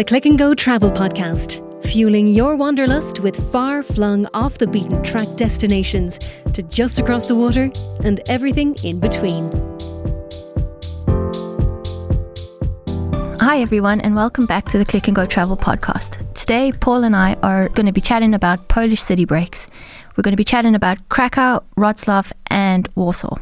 the Click and Go Travel Podcast, fueling your wanderlust with far flung off the beaten track destinations to just across the water and everything in between. Hi, everyone, and welcome back to the Click and Go Travel Podcast. Today, Paul and I are going to be chatting about Polish city breaks. We're going to be chatting about Krakow, Wrocław, and Warsaw.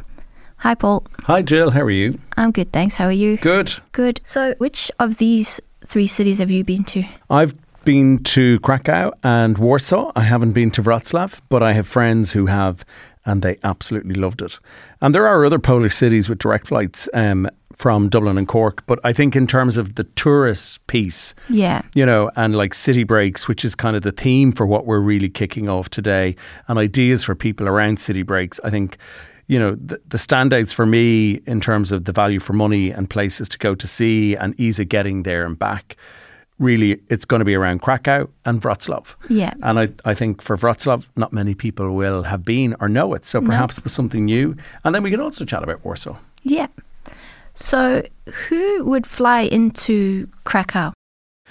Hi, Paul. Hi, Jill. How are you? I'm good, thanks. How are you? Good. Good. So, which of these three cities have you been to? I've been to Krakow and Warsaw. I haven't been to Wrocław, but I have friends who have, and they absolutely loved it. And there are other Polish cities with direct flights um, from Dublin and Cork, but I think in terms of the tourist piece, Yeah. you know, and like city breaks, which is kind of the theme for what we're really kicking off today, and ideas for people around city breaks. I think, you know, the, the standouts for me in terms of the value for money and places to go to see and ease of getting there and back. Really, it's going to be around Krakow and Wrocław. Yeah. And I, I think for Wrocław, not many people will have been or know it. So perhaps there's something new. And then we can also chat about Warsaw. Yeah. So, who would fly into Krakow?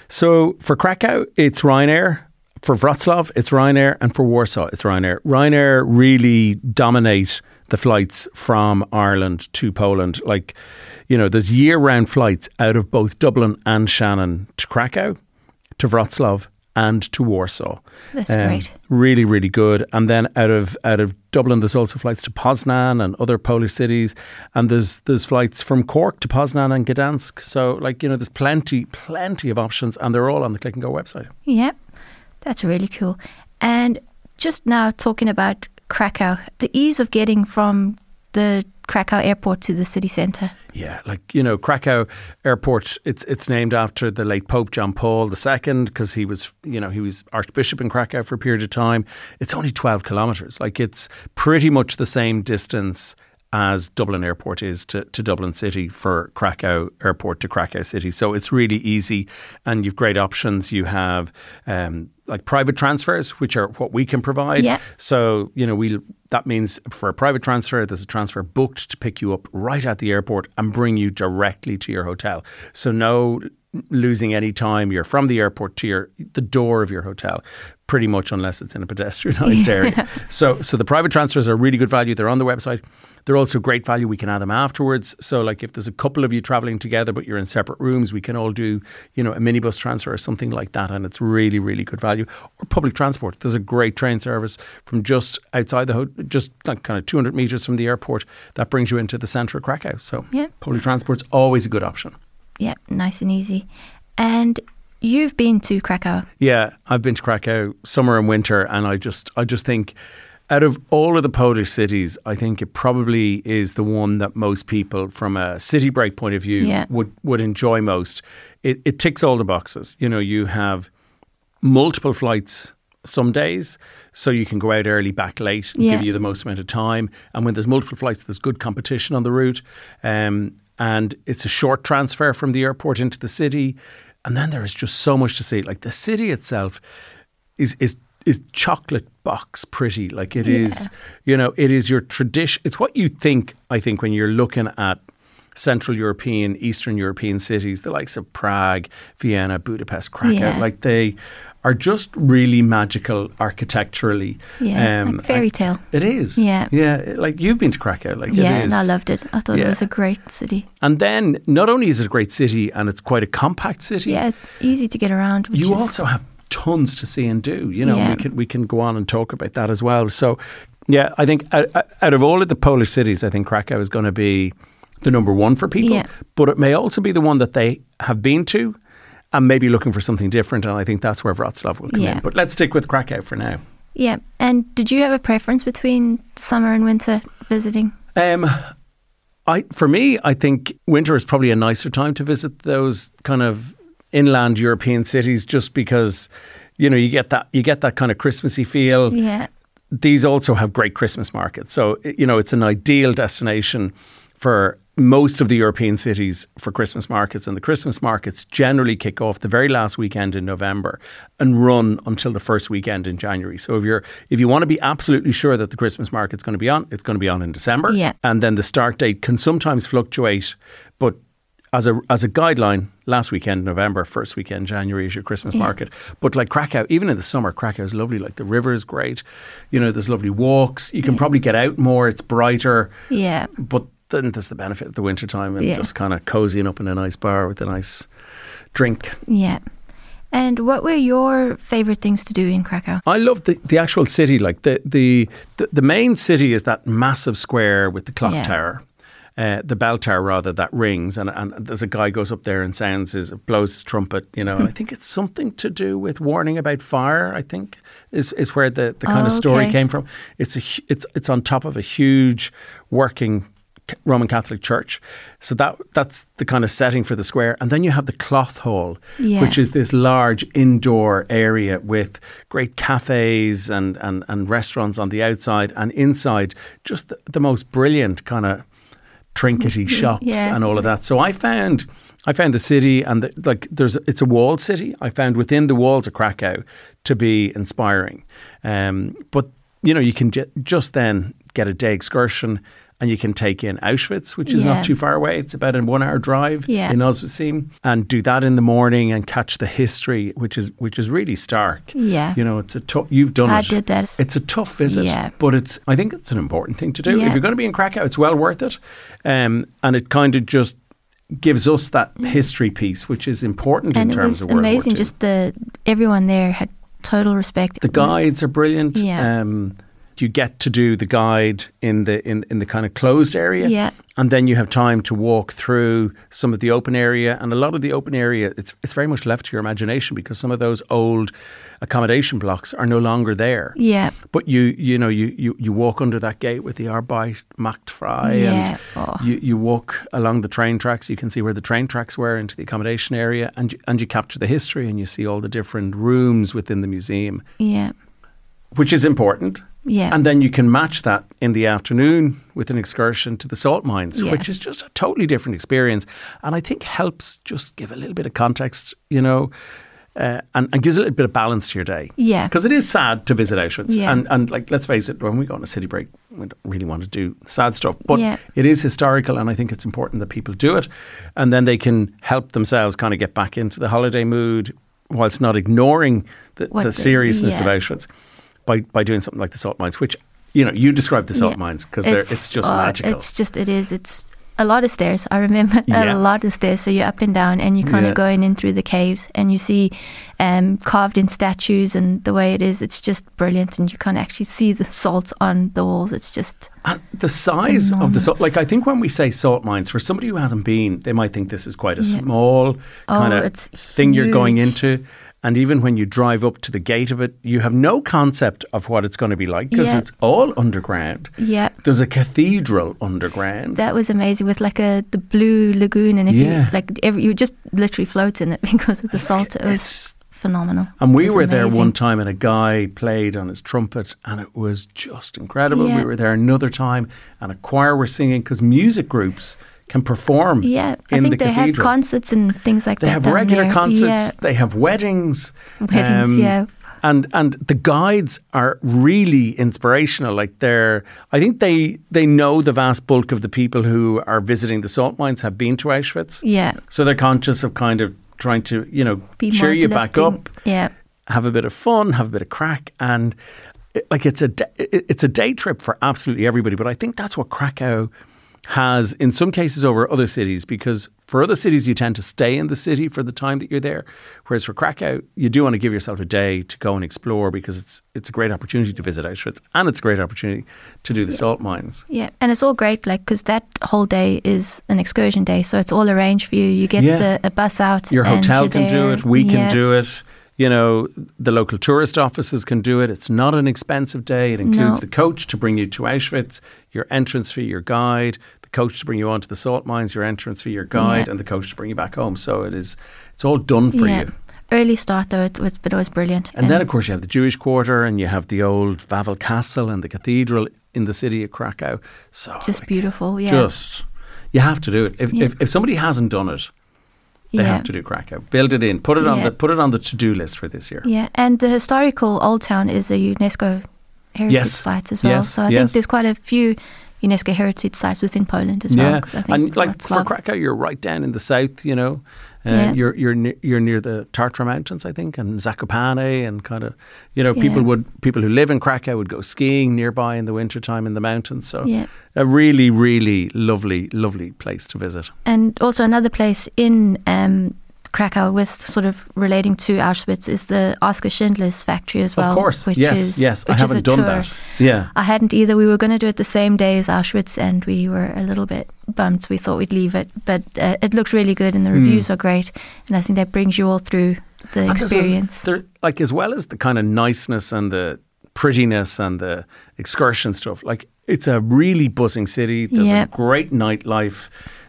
So for Krakow, it's Ryanair. For Wrocław, it's Ryanair. And for Warsaw, it's Ryanair. Ryanair really dominate the flights from Ireland to Poland. Like, you know, there's year round flights out of both Dublin and Shannon to Krakow, to Wrocław, and to Warsaw. That's Um, great. Really, really good. And then out of out of Dublin, there's also flights to Poznan and other Polish cities, and there's there's flights from Cork to Poznan and Gdansk. So, like you know, there's plenty, plenty of options, and they're all on the Click and Go website. Yeah. That's really cool. And just now talking about Krakow, the ease of getting from the Krakow airport to the city centre. Yeah, like you know, Krakow Airport. It's it's named after the late Pope John Paul II because he was you know he was Archbishop in Krakow for a period of time. It's only twelve kilometres. Like it's pretty much the same distance as Dublin Airport is to, to Dublin City for Krakow Airport to Krakow City. So it's really easy, and you've great options. You have um, like private transfers, which are what we can provide. Yeah. So, you know, we that means for a private transfer, there's a transfer booked to pick you up right at the airport and bring you directly to your hotel. So no losing any time. You're from the airport to your the door of your hotel, pretty much unless it's in a pedestrianised area. So so the private transfers are really good value. They're on the website. They're also great value. We can add them afterwards. So like if there's a couple of you traveling together but you're in separate rooms, we can all do, you know, a minibus transfer or something like that and it's really really good value. Or public transport. There's a great train service from just outside the ho- just like kind of 200 meters from the airport that brings you into the centre of Krakow. So Yeah. public transport's always a good option. Yeah, nice and easy. And you've been to Krakow. Yeah, I've been to Krakow summer and winter, and I just I just think out of all of the Polish cities, I think it probably is the one that most people, from a city break point of view, Yeah. would would enjoy most. It, it ticks all the boxes. You know, you have multiple flights some days, so you can go out early, back late, and Yeah. give you the most amount of time. And when there's multiple flights, there's good competition on the route. Um, and it's a short transfer from the airport into the city. And then there is just so much to see. Like the city itself is is is chocolate box pretty. Like it is, you know, it is your tradition. It's what you think. I think when you're looking at Central European, Eastern European cities, the likes of Prague, Vienna, Budapest, Krakow, Yeah. like they are just really magical architecturally. Yeah, Um, like fairy tale. It is. Yeah. Yeah. Like you've been to Krakow. Like yeah, it is. and I loved it. I thought Yeah. it was a great city. And then not only is it a great city and it's quite a compact city, Yeah, easy to get around. Which you is, also have tons to see and do. You know, Yeah. we can we can go on and talk about that as well. So, yeah, I think out, out of all of the Polish cities, I think Krakow is going to be the number one for people. Yeah. But it may also be the one that they have been to and maybe looking for something different. And I think that's where Wrocław will come Yeah. in. But let's stick with Krakow for now. Yeah, and did you have a preference between summer and winter visiting? Um, I for me, I think winter is probably a nicer time to visit those kind of inland European cities, just because you know you get that you get that kind of Christmassy feel. Yeah, These also have great Christmas markets, so you know it's an ideal destination for most of the European cities for Christmas markets, and the Christmas markets generally kick off the very last weekend in November and run until the first weekend in January. So if you're if you want to be absolutely sure that the Christmas market's going to be on, it's going to be on in December, Yeah. and then the start date can sometimes fluctuate, but as a as a guideline, last weekend November, first weekend January is your Christmas Yeah. market. But like Krakow, even in the summer, Krakow is lovely. Like the river is great. You know, there's lovely walks. You can probably get out more. It's brighter. Yeah. But then there's the benefit of the winter time and Yeah. just kind of cozying up in a nice bar with a nice drink. Yeah. And what were your favorite things to do in Krakow? I love the, the actual city. Like the, the the the main city is that massive square with the clock Yeah. tower. Uh, the bell tower rather that rings and, and there's a guy goes up there and sounds his blows his trumpet you know and I think it's something to do with warning about fire I think is is where the, the kind Oh, of story okay. came from it's a it's it's on top of a huge working Roman Catholic church so that that's the kind of setting for the square and then you have the cloth hall Yeah. which is this large indoor area with great cafes and, and, and restaurants on the outside and inside just the, the most brilliant kind of trinkety shops Yeah. and all of that. So I found I found the city and the, like there's it's a walled city. I found within the walls of Krakow to be inspiring. Um, but you know you can ju- just then get a day excursion and you can take in Auschwitz, which is Yeah. not too far away. It's about a one hour drive Yeah. in Oswiecim, and do that in the morning and catch the history, which is which is really stark. Yeah. You know, it's a tough. You've done I it. I did that. It's a tough visit, Yeah. but it's. I think it's an important thing to do. If you're going to be in Krakow, it's well worth it, um, and it kind of just gives us that history piece, which is important and in terms of World amazing. War II. Just the everyone there had total respect. the guides are brilliant. Yeah. Um, you get to do the guide in the in, in the kind of closed area. Yeah. And then you have time to walk through some of the open area. And a lot of the open area, it's it's very much left to your imagination because some of those old accommodation blocks are no longer there. Yeah. But you you know you, you, you walk under that gate with the Arbeit Macht frei Yeah. and Oh. you, you walk along the train tracks. You can see where the train tracks were into the accommodation area, and you, and you capture the history and you see all the different rooms within the museum, Yeah. Which is important. Yeah. And then you can match that in the afternoon with an excursion to the salt mines, Yeah. which is just a totally different experience. And I think helps just give a little bit of context, you know, uh, and, and gives a little bit of balance to your day. Yeah. Because it is sad to visit Auschwitz. Yeah. And, and like, let's face it, when we go on a city break, we don't really want to do sad stuff. But Yeah. it is historical, and I think it's important that people do it. And then they can help themselves kind of get back into the holiday mood whilst not ignoring the, the the- seriousness of. Auschwitz by, by doing something like the salt mines, which, you know, you describe the salt Yeah. mines because it's, it's just uh, magical. It's just it is. It's a lot of stairs. I remember Yeah. a lot of stairs. So you're up and down, and you're kind Yeah. of going in through the caves, and you see um, carved in statues, and the way it is, it's just brilliant. And you can't actually see the salt on the walls. It's just And the size of the salt, like I think when we say salt mines, for somebody who hasn't been, they might think this is quite a Yeah. small Oh, kind of it's thing you're going into. And even when you drive up to the gate of it, you have no concept of what it's going to be like because Yeah. it's all underground. yeah. There's a cathedral underground. That was amazing with like a the blue lagoon, and if Yeah. you like, every, you just literally float in it because of the salt. It was It's- phenomenal. and we were there one time, and a guy played on his trumpet, and it was just incredible. Yeah. We were there another time, and a choir were singing because music groups can perform Yeah, I in think the they have cathedral. concerts and things like They that. They have regular there. concerts. They have weddings. um, Weddings, yeah. And and the guides are really inspirational. Like they're, I think they they know the vast bulk of the people who are visiting the salt mines have been to Auschwitz. Yeah, So they're conscious of kind of trying to you know be cheer you back up, Yeah, have a bit of fun, have a bit of crack, and like it's a it's a day trip for absolutely everybody. But I think that's what Krakow has in some cases over other cities because for other cities you tend to stay in the city for the time that you're there, whereas for Krakow you do want to give yourself a day to go and explore because it's it's a great opportunity to visit Auschwitz and it's a great opportunity to do the salt mines. yeah, and it's all great, like because that whole day is an excursion day, so it's all arranged for you. You get Yeah. the a bus out. Your hotel can do it. We can do it. You know, the local tourist offices can do it. It's not an expensive day. It includes No. the coach to bring you to Auschwitz, your entrance fee, your guide, the coach to bring you onto the salt mines, your entrance fee, your guide, Yeah. and the coach to bring you back home. So it is, it's all done for yeah. you. Early start though, it was, but it was brilliant. And then, um, of course, you have the Jewish quarter, and you have the old Wawel Castle and the cathedral in the city of Krakow. So just like, beautiful. Yeah, Just you have to do it. If, Yeah. if if somebody hasn't done it, they yeah. have to do Krakow. Build it in. Put it on Yeah. the put it on the to do list for this year. Yeah, and the historical Old Town is a UNESCO heritage Yes. site as well. Yes, So I yes. think there's quite a few UNESCO heritage sites within Poland as well. Yeah, I think and like for Krakow, you're right down in the south. You know, uh, Yeah. you're you're ne- you're near the Tatra Mountains, I think, and Zakopane, and kind of, you know, people Yeah. would people who live in Krakow would go skiing nearby in the wintertime in the mountains. So, Yeah. a really, really lovely, lovely place to visit. And also another place in um, Krakow with sort of relating to Auschwitz is the Oskar Schindler's factory as well. of course, which yes, is, yes, I which a haven't done tour. that. Yeah, I hadn't either. We were going to do it the same day as Auschwitz, and we were a little bit bummed. We thought we'd leave it, but uh, it looks really good, and the reviews are great. And I think that brings you all through the Hmm. And there's a- experience. there, like as well as the kind of niceness and the prettiness and the excursion stuff. Like it's a really buzzing city. There's Yeah. a great nightlife.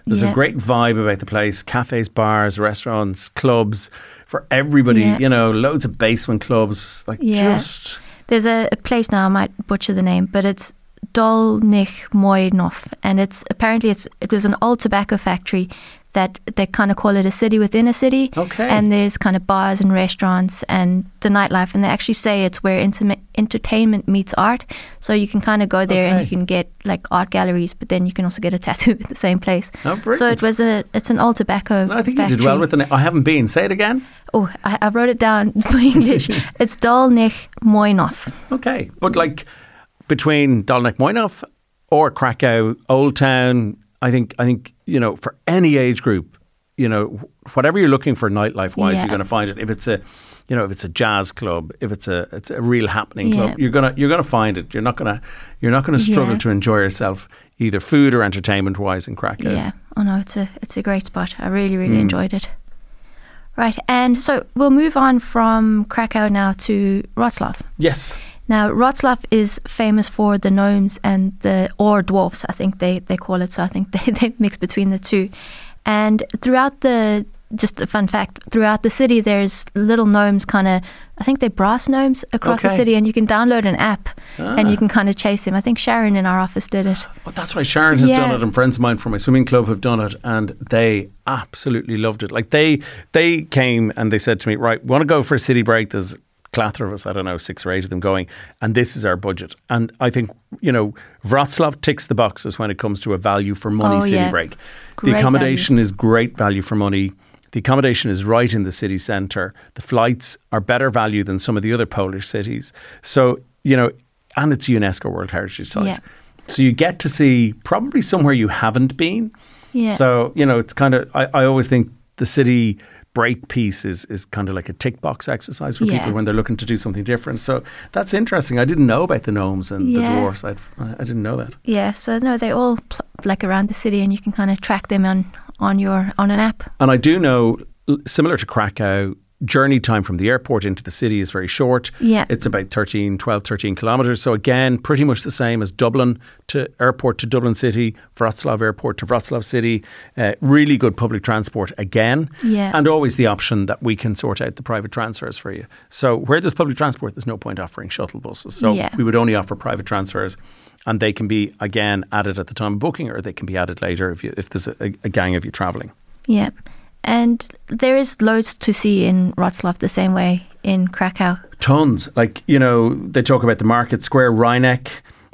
There's Yeah. a great vibe about the place. Cafes, bars, restaurants, clubs for everybody. Yeah. You know, loads of basement clubs. Like Yeah. just There's a, a place now. I might butcher the name, but it's Dolnich Moinov, and it's apparently it's it was an old tobacco factory that they kind of call it a city within a city. Okay. And there's kind of bars and restaurants and the nightlife, and they actually say it's where intimate entertainment meets art. So you can kind of go there and you can get like art galleries, but then you can also get a tattoo at the same place. Oh, so it was a it's an old tobacco. I think factory. you did well with the name. I haven't been. Say it again. Oh, I, I wrote it down for English. it's Dolnich Moinov. Okay, but like between Dolnik Moinov or Krakow, Old Town, I think I think you know for any age group, you know whatever you're looking for nightlife wise, Yeah. you're going to find it. If it's a you know if it's a jazz club, if it's a it's a real happening club, Yeah. you're gonna you're gonna find it. You're not gonna you're not gonna struggle Yeah. to enjoy yourself either food or entertainment wise in Krakow. Yeah. Oh no, it's a it's a great spot. I really really Mm. enjoyed it. Right, and so we'll move on from Krakow now to Wrocław. Yes. Now Wrocław is famous for the gnomes and the or dwarfs, I think they, they call it. So I think they they mix between the two. And throughout the just a fun fact, throughout the city there's little gnomes kind of I think they're brass gnomes across the city and you can download an app and Ah. you can kind of chase them. I think Sharon in our office did it. Oh, that's right. Sharon has done it, and friends of mine from my swimming club have done it, and they absolutely loved it. Like they they came and they said to me, "Right, want to go for a city break?" There's clatter of us, I don't know, six or eight of them going, and this is our budget. And I think you know Wrocław ticks the boxes when it comes to a value for money Oh, city yeah. break. Great the accommodation is great value for money. The accommodation is right in the city centre. The flights are better value than some of the other Polish cities. So, you know, and it's a UNESCO World Heritage Site. Yeah. So you get to see probably somewhere you haven't been. Yeah. So, you know, it's kind of, I, I always think the city break piece is, is kind of like a tick box exercise for Yeah. people when they're looking to do something different. So that's interesting. I didn't know about the gnomes and the dwarfs. I'd, I I didn't know that. Yeah, so no, they all pl- like around the city, and you can kind of track them on on your on an app. And I do know, similar to Krakow, journey time from the airport into the city is very short. Yeah. It's about 13, 12, 13 kilometres. So again, pretty much the same as Dublin to airport to Dublin City, Wrocław airport to Wrocław City. Uh, really good public transport again. Yeah. And always the option that we can sort out the private transfers for you. So where there's public transport, there's no point offering shuttle buses. So Yeah. we would only offer private transfers. And they can be again added at the time of booking, or they can be added later if you, if there's a, a gang of you travelling. Yeah, and there is loads to see in Wrocław the same way in Krakow. tons. Like you know, they talk about the Market Square, Rynek.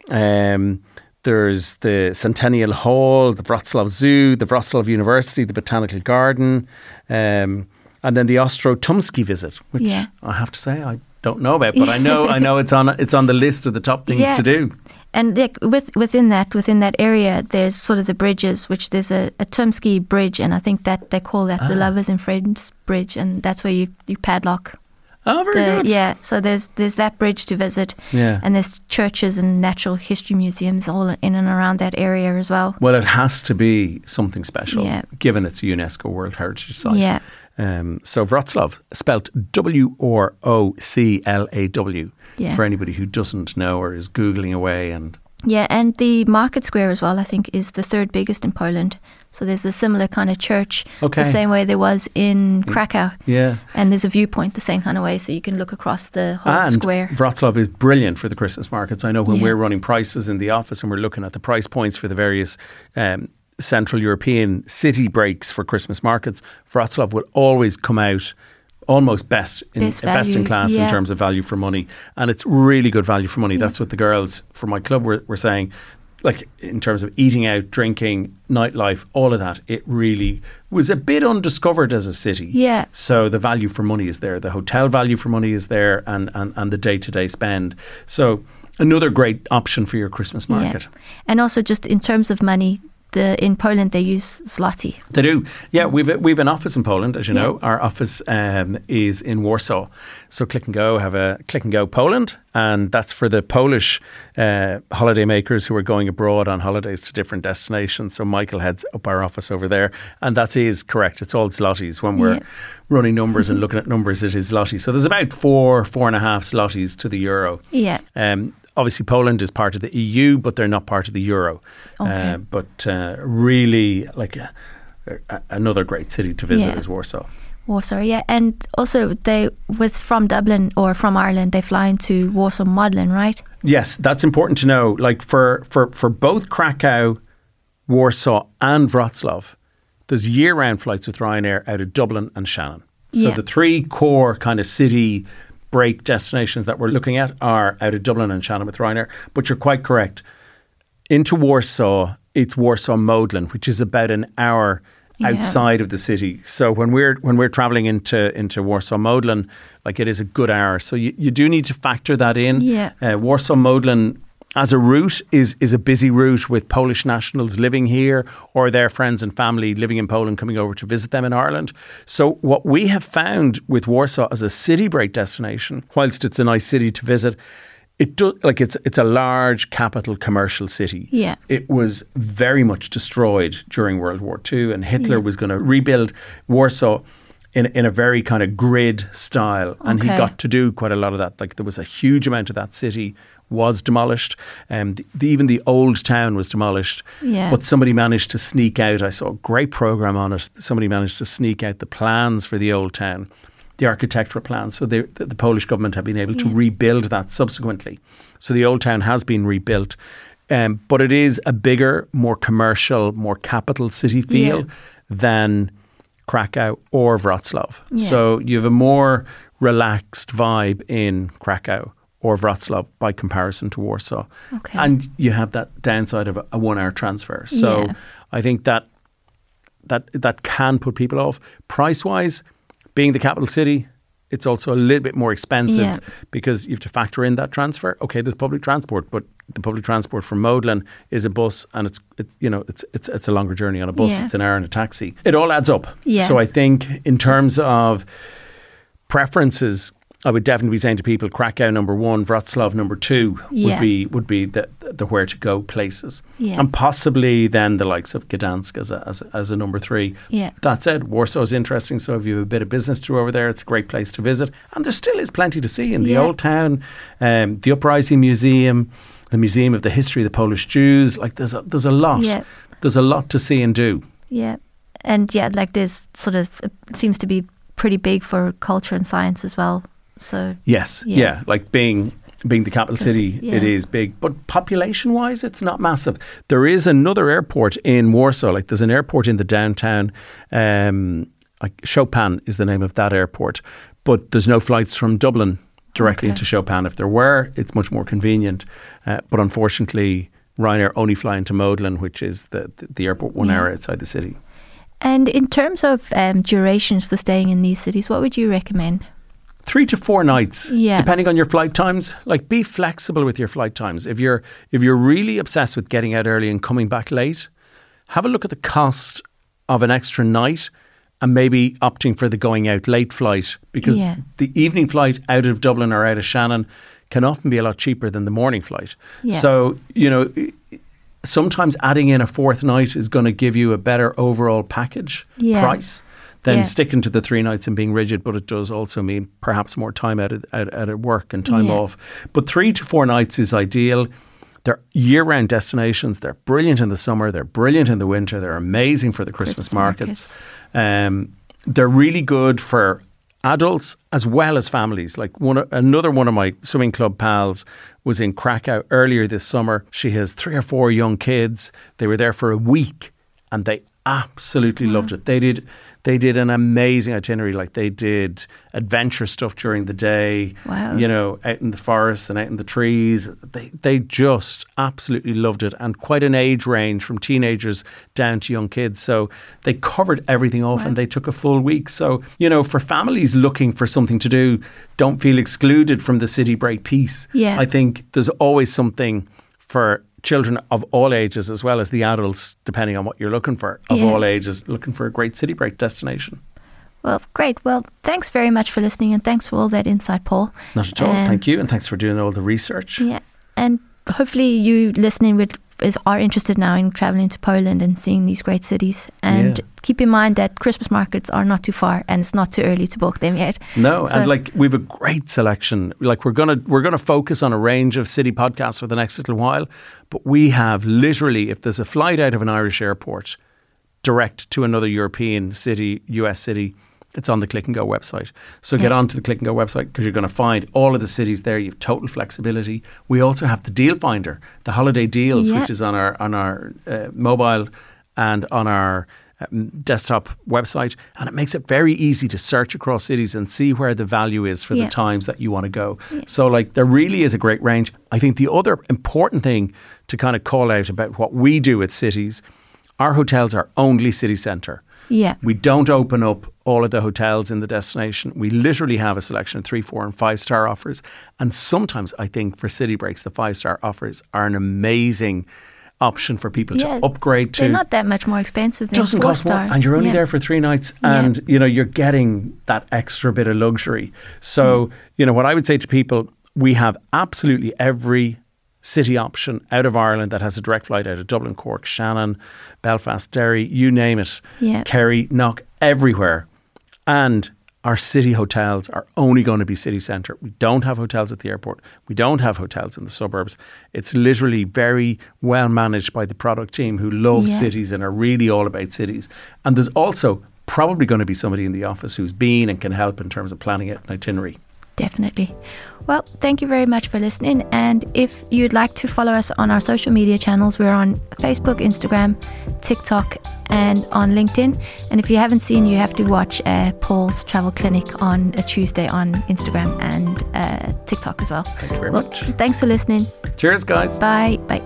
Um, there's the Centennial Hall, the Wrocław Zoo, the Wrocław University, the Botanical Garden, um, and then the Ostrów Tumski visit, which Yeah. I have to say I don't know about, but I know I know it's on it's on the list of the top things Yeah. to do. And like, with within that within that area, there's sort of the bridges, which there's a, a Tumski bridge, and I think that they call that the Ah. Lovers and Friends Bridge, and that's where you, you padlock. Oh, very The, good. yeah, so there's there's that bridge to visit, Yeah. and there's churches and natural history museums all in and around that area as well. Well, it has to be something special, Yeah. given it's a UNESCO World Heritage Site. Yeah. Um, so Wrocław, spelt W R O C L A W, Yeah. for anybody who doesn't know or is googling away. And Yeah, and the market square as well, I think, is the third biggest in Poland. So there's a similar kind of church, Okay. the same way there was in Krakow. yeah, And there's a viewpoint the same kind of way, so you can look across the whole and square. Wrocław is brilliant for the Christmas markets. I know when Yeah. we're running prices in the office and we're looking at the price points for the various. Um, Central European city breaks for Christmas markets, Wrocław will always come out almost best in Best best in class in terms of value for money, and it's really good value for money. Mm. That's what the girls from my club were, were saying. like in terms of eating out, drinking, nightlife, all of that, it really was a bit undiscovered as a city. Yeah. So the value for money is there, the hotel value for money is there, and and, and the day to day spend. So another great option for your Christmas market. Yeah. And also, just in terms of money, the in Poland they use zloty. They do. Yeah, we've we've an office in Poland, as you Yeah. know. Our office um, is in Warsaw. So Click and Go have a Click and Go Poland, and that's for the Polish uh, holiday makers who are going abroad on holidays to different destinations. So Michael heads up our office over there, and that is correct. It's all zlotys. When we're Yeah. running numbers and looking at numbers, it is zloty. So there's about four, four and a half zlotys to the euro. Yeah. Um, obviously, Poland is part of the EU, but they're not part of the euro. Okay. Uh, but uh, really, like a, a, another great city to visit Yeah. is Warsaw. Warsaw, yeah, and also they with from Dublin or from Ireland they fly into Warsaw Modlin, right? Yes, that's important to know. Like for for for both Krakow, Warsaw, and Wrocław, there's year-round flights with Ryanair out of Dublin and Shannon. So Yeah. the three core kind of city break destinations that we're looking at are out of Dublin and Shannon with Ryanair. But you're quite correct. Into Warsaw, it's Warsaw Modlin, which is about an hour Yeah. outside of the city. So when we're when we're traveling into into Warsaw Modlin, like it is a good hour. So you, you do need to factor that in. Yeah. Uh, Warsaw Modlin as a route is is a busy route with Polish nationals living here or their friends and family living in Poland coming over to visit them in Ireland. So what we have found with Warsaw as a city break destination, whilst it's a nice city to visit, it does like it's it's a large capital commercial city. Yeah. It was very much destroyed during World War II and Hitler was going to rebuild Warsaw in in a very kind of grid style and he got to do quite a lot of that. Like there was a huge amount of that city was demolished. Um, the, the, even the old town was demolished. Yeah. But somebody managed to sneak out. I saw a great program on it. Somebody managed to sneak out the plans for the old town, the architectural plans. So they, the, the Polish government have been able to rebuild that subsequently. So the old town has been rebuilt. Um, but it is a bigger, more commercial, more capital city feel Yeah. than Krakow or Wrocław. Yeah. So you have a more relaxed vibe in Krakow or Wrocław by comparison to Warsaw. Okay. And you have that downside of a, a one hour transfer. So Yeah. I think that that that can put people off. Price wise, being the capital city, it's also a little bit more expensive Yeah. because you have to factor in that transfer. Okay, there's public transport, but the public transport from Modlin is a bus, and it's it's you know it's it's it's a longer journey on a bus. Yeah. It's an hour in a taxi. It all adds up. Yeah. So I think in terms of preferences, I would definitely be saying to people Krakow number one, Wrocław number two Yeah. would be would be the the where to go places, Yeah. and possibly then the likes of Gdansk as a, as a, as a number three. Yeah. That said, Warsaw is interesting. So if you have a bit of business to do over there, it's a great place to visit, and there still is plenty to see in the Yeah. old town, um, the Uprising Museum, the Museum of the History of the Polish Jews. Like there's a, there's a lot. Yeah. There's a lot to see and do. Yeah, and yeah, like this sort of it seems to be pretty big for culture and science as well. So Yes, Yeah. yeah, like being being the capital city, yeah. it is big, but population wise, it's not massive. There is another airport in Warsaw. Like there's an airport in the downtown. Um, like Chopin is the name of that airport, but there's no flights from Dublin directly Okay. into Chopin. If there were, it's much more convenient. Uh, but unfortunately, Ryanair only fly into Modlin, which is the the, the airport one Yeah. hour outside the city. And in terms of um, durations for staying in these cities, what would you recommend? Three to four nights, Yeah. depending on your flight times. Like, be flexible with your flight times. If you're if you're really obsessed with getting out early and coming back late, have a look at the cost of an extra night, and maybe opting for the going out late flight because Yeah. the evening flight out of Dublin or out of Shannon can often be a lot cheaper than the morning flight. Yeah. So you know. Sometimes adding in a fourth night is going to give you a better overall package Yeah. price than Yeah. sticking to the three nights and being rigid, but it does also mean perhaps more time out at, out, out at work and time Yeah. off. But three to four nights is ideal. They're year round destinations. They're brilliant in the summer. They're brilliant in the winter. They're amazing for the Christmas, Christmas markets. Um, they're really good for adults as well as families. Like one, another one of my swimming club pals was in Krakow earlier this summer. She has three or four young kids. They were there for a week and they absolutely loved mm. it. They did they did an amazing itinerary. Like they did adventure stuff during the day. Wow. You know, out in the forests and out in the trees. They they just absolutely loved it, and quite an age range from teenagers down to young kids. So they covered everything off, Wow. and they took a full week. So you know, for families looking for something to do, don't feel excluded from the city break piece. Yeah. I think there's always something for children of all ages as well as the adults, depending on what you're looking for, of Yeah. all ages, looking for a great city break destination. Well, great. Well, thanks very much for listening and thanks for all that insight, Paul. Not at all. Um, Thank you, and thanks for doing all the research. Yeah. And hopefully you listening would is are interested now in traveling to Poland and seeing these great cities. And Yeah. keep in mind that Christmas markets are not too far and it's not too early to book them yet. No, So- and like we've a great selection. Like we're gonna we're gonna focus on a range of city podcasts for the next little while, but we have literally, if there's a flight out of an Irish airport direct to another European city, US city, it's on the Click and Go website. So get onto the Click and Go website because you're going to find all of the cities there. You have total flexibility. We also have the Deal Finder, the holiday deals, Yeah. which is on our on our uh, mobile and on our um, desktop website, and it makes it very easy to search across cities and see where the value is for Yeah. the times that you want to go. So, like, there really is a great range. I think the other important thing to kind of call out about what we do with cities, our hotels are only city centre. Yeah. We don't open up all of the hotels in the destination. We literally have a selection of three, four, and five star offers. And sometimes I think for city breaks, the five star offers are an amazing option for people Yeah, to upgrade to They're not that much more expensive than doesn't four cost more, and you're only Yeah. there for three nights, Yeah. and you know you're getting that extra bit of luxury. So mm. you know what I would say to people: we have absolutely every city option out of Ireland that has a direct flight out of Dublin, Cork, Shannon, Belfast, Derry, you name it, Yeah. Kerry, Knock, everywhere, and. Our city hotels are only going to be city centre. We don't have hotels at the airport. We don't have hotels in the suburbs. It's literally very well managed by the product team who love Yeah. cities and are really all about cities. And there's also probably going to be somebody in the office who's been and can help in terms of planning it, an itinerary. Definitely. Well, thank you very much for listening. And if you'd like to follow us on our social media channels, we're on Facebook, Instagram, TikTok, and on LinkedIn. And if you haven't seen, you have to watch uh, Paul's Travel Clinic on a Tuesday on Instagram and uh, TikTok as well. Thank you very well, much. Thanks for listening. Cheers, guys. Bye. Bye.